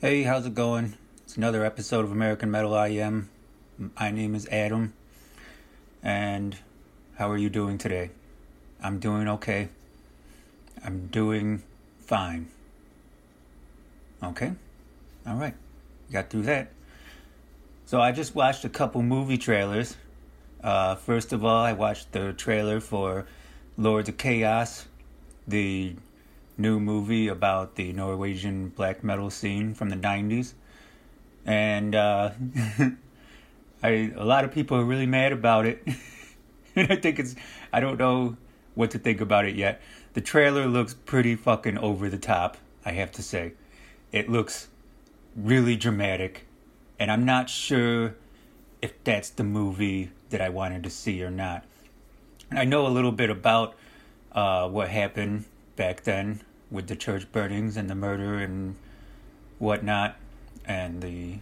Hey, how's it going? It's another episode of American Metal I Am. My name is Adam. And how are you doing today? I'm doing okay. I'm doing fine. Okay? All right. Got through that. So I just watched a couple movie trailers. Uh, first of all, I watched the trailer for Lords of Chaos, the new movie about the Norwegian black metal scene from the 90s. And uh, I, a lot of people are really mad about it. and I think it's, I don't know what to think about it yet. The trailer looks pretty fucking over the top, I have to say. It looks really dramatic. And I'm not sure if that's the movie that I wanted to see or not. I know a little bit about uh, what happened back then with the church burnings and the murder and whatnot, and the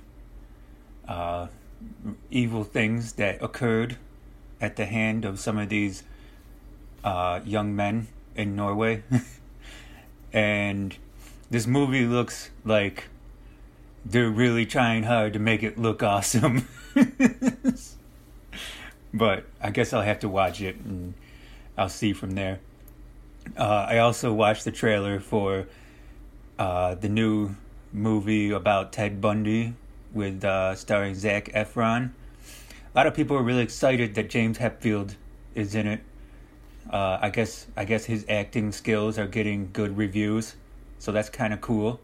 uh, evil things that occurred at the hand of some of these uh, young men in Norway. and this movie looks like they're really trying hard to make it look awesome. but I guess I'll have to watch it and I'll see from there. Uh, I also watched the trailer for uh, the new movie about Ted Bundy with uh, starring Zac Efron. A lot of people are really excited that James Hetfield is in it. Uh, I guess I guess his acting skills are getting good reviews, so that's kind of cool.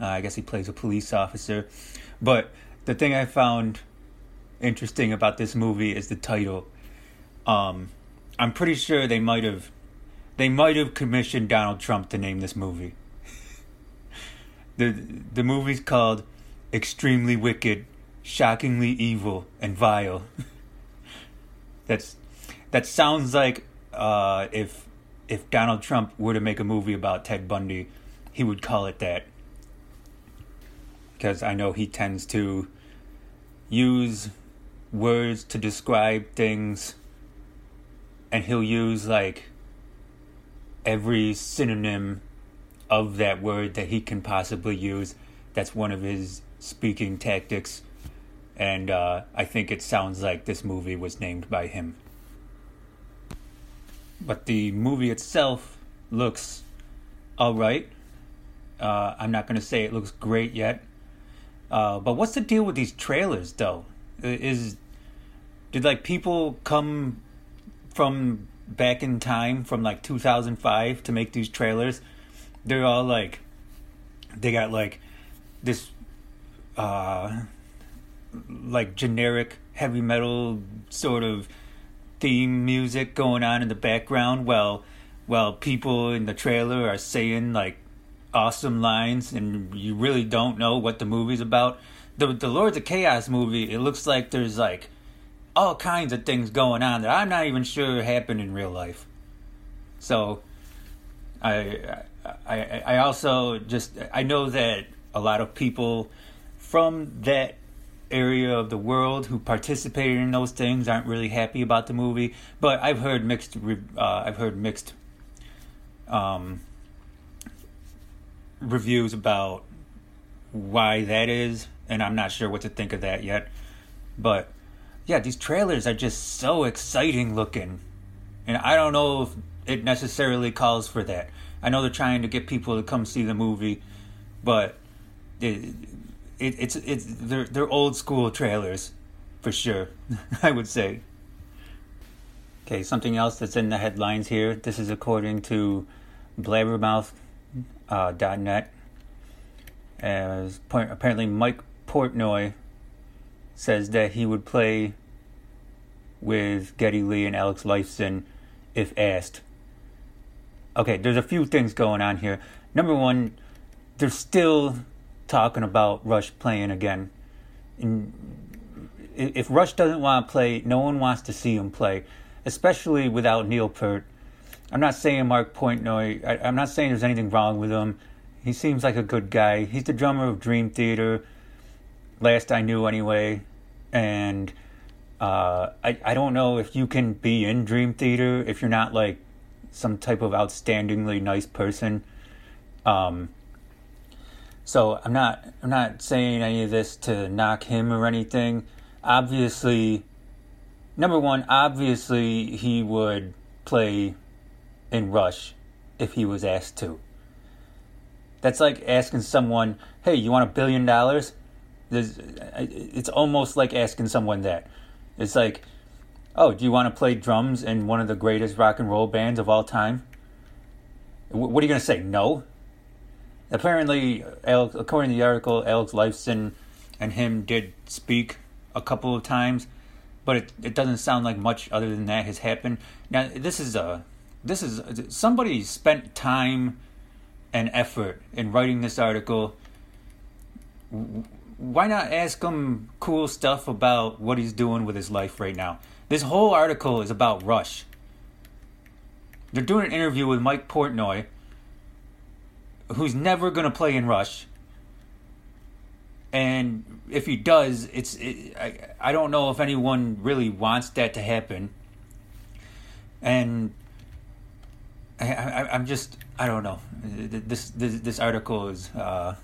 Uh, I guess he plays a police officer, but the thing I found interesting about this movie is the title. Um, I'm pretty sure they might have they might have commissioned Donald Trump to name this movie. the The movie's called "Extremely Wicked, Shockingly Evil, and Vile." That's that sounds like uh, if if Donald Trump were to make a movie about Ted Bundy, he would call it that. Because I know he tends to use words to describe things, and he'll use like every synonym of that word that he can possibly use. That's one of his speaking tactics. And uh, I think it sounds like this movie was named by him. But the movie itself looks alright. Uh, I'm not going to say it looks great yet. Uh, but what's the deal with these trailers, though? Is did like people come from back in time from like 2005 to make these trailers? They're all like, they got like this, uh, like generic heavy metal sort of theme music going on in the background while while people in the trailer are saying like awesome lines and you really don't know what the movie's about. The the Lords of Chaos movie, it looks like there's like all kinds of things going on that I'm not even sure happened in real life. So I I I also just I know that a lot of people from that area of the world who participated in those things aren't really happy about the movie. But I've heard mixed. Uh, I've heard mixed um, reviews about why that is, and I'm not sure what to think of that yet. But yeah, these trailers are just so exciting looking, and I don't know if it necessarily calls for that. I know they're trying to get people to come see the movie, but it, it, it's it's they're they're old school trailers, for sure. I would say. Okay, something else that's in the headlines here. This is according to Blabbermouth.net. Uh. As apparently Mike Portnoy says that he would play with Geddy Lee and Alex Lifeson if asked. Okay, there's a few things going on here. Number one, they're still talking about Rush playing again. And if Rush doesn't want to play, no one wants to see him play, especially without Neil Peart. I'm not saying Mark Portnoy, I, I'm not saying there's anything wrong with him. He seems like a good guy. He's the drummer of Dream Theater, last I knew anyway. And uh, I, I don't know if you can be in Dream Theater if you're not like some type of outstandingly nice person. Um, So I'm not I'm not saying any of this to knock him or anything. Obviously, number one, obviously he would play in Rush if he was asked to. That's like asking someone, "Hey, you want a billion dollars?" It's almost like asking someone that. It's like, "Oh, do you want to play drums in one of the greatest rock and roll bands of all time?" What are you going to say? No. Apparently, Alex, according to the article, Alex Lifeson and him did speak a couple of times, but it, it doesn't sound like much other than that has happened. Now, this is a this is somebody spent time and effort in writing this article. Why not ask him cool stuff about what he's doing with his life right now? This whole article is about Rush. They're doing an interview with Mike Portnoy, who's never going to play in Rush. And if he does, it's it, I, I don't know if anyone really wants that to happen. And I, I I'm just I don't know. This this this article is uh,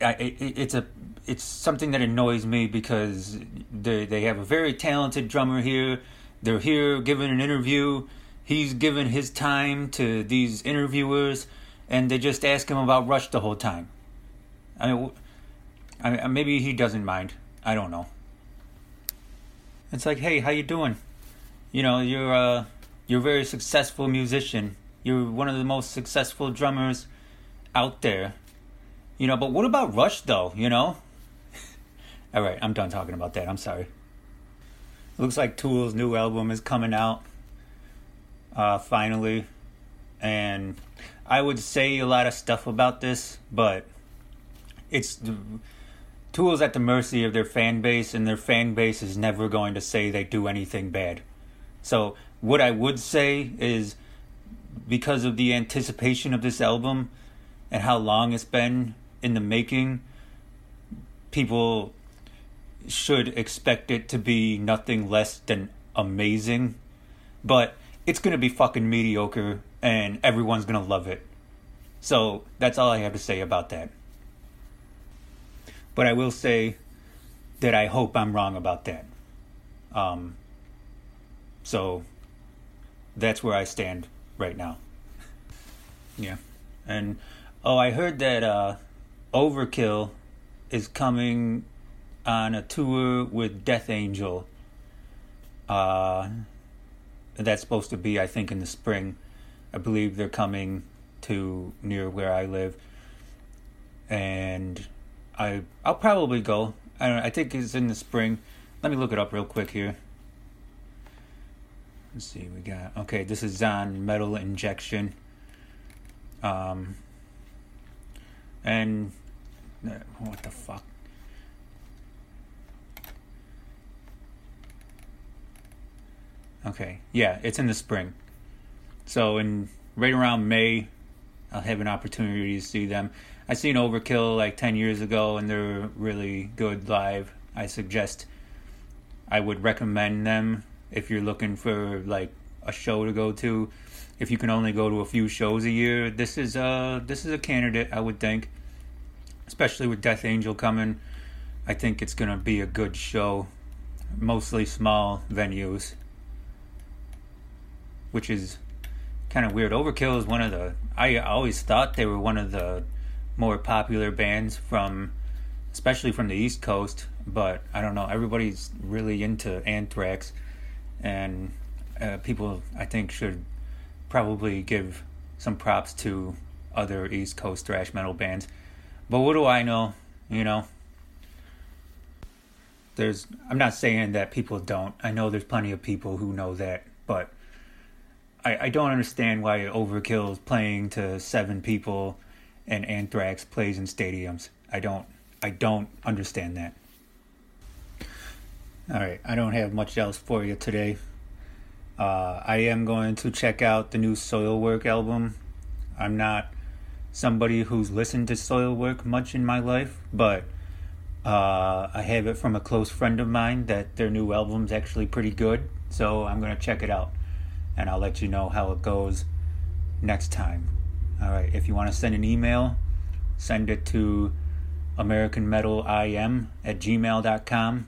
I, it, it's a it's something that annoys me because they they have a very talented drummer here. They're here giving an interview he's given his time to these interviewers and they just ask him about Rush the whole time. I mean, I mean, maybe he doesn't mind. I don't know. It's like, hey, how you doing? You know, you're uh, you're a very successful musician. You're one of the most successful drummers out there. You know, but what about Rush though? You know. All right, I'm done talking about that. I'm sorry. Looks like Tool's new album is coming out uh, finally. And I would say a lot of stuff about this, but it's the tools at the mercy of their fan base, and their fan base is never going to say they do anything bad. So, what I would say is because of the anticipation of this album and how long it's been in the making, people should expect it to be nothing less than amazing. But it's going to be fucking mediocre and everyone's going to love it. So that's all I have to say about that. But I will say that I hope I'm wrong about that. Um, so that's where I stand right now. yeah. And oh, I heard that uh, Overkill is coming on a tour with Death Angel. Uh, that's supposed to be, I think, in the spring. I believe they're coming to near where I live, and I I'll probably go. I don't. Know, I think it's in the spring. Let me look it up real quick here. Let's see. We got okay. This is on Metal Injection. Um. And what the fuck? Okay. Yeah, it's in the spring. So in right around May, I'll have an opportunity to see them. I seen Overkill like ten years ago, and they're really good live. I suggest I would recommend them if you're looking for like a show to go to. If you can only go to a few shows a year, this is a this is a candidate I would think, especially with Death Angel coming. I think it's gonna be a good show, mostly small venues which is kind of weird. Overkill is one of the I always thought they were one of the more popular bands from especially from the East Coast, but I don't know, everybody's really into Anthrax and uh, people I think should probably give some props to other East Coast thrash metal bands. But what do I know, you know? There's I'm not saying that people don't. I know there's plenty of people who know that, but I, I don't understand why Overkill is playing to seven people and Anthrax plays in stadiums. I don't I don't understand that. All right, I don't have much else for you today. Uh, I am going to check out the new Soilwork album. I'm not somebody who's listened to Soilwork much in my life, but uh, I have it from a close friend of mine that their new album's actually pretty good, so I'm to check it out and I'll let you know how it goes next time. All right, if you want to send an email, send it to AmericanMetalIM at gmail.com.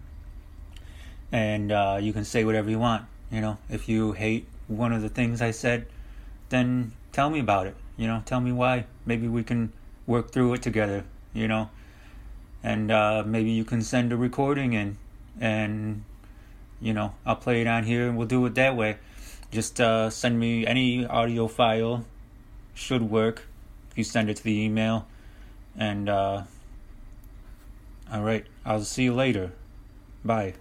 And uh, you can say whatever you want. You know, if you hate one of the things I said, then tell me about it. You know, tell me why. Maybe we can work through it together. You know, and uh, maybe you can send a recording in, and you know, I'll play it on here, and we'll do it that way. Just uh, send me any audio file. Should work if you send it to the email. And uh, all right, I'll see you later. Bye.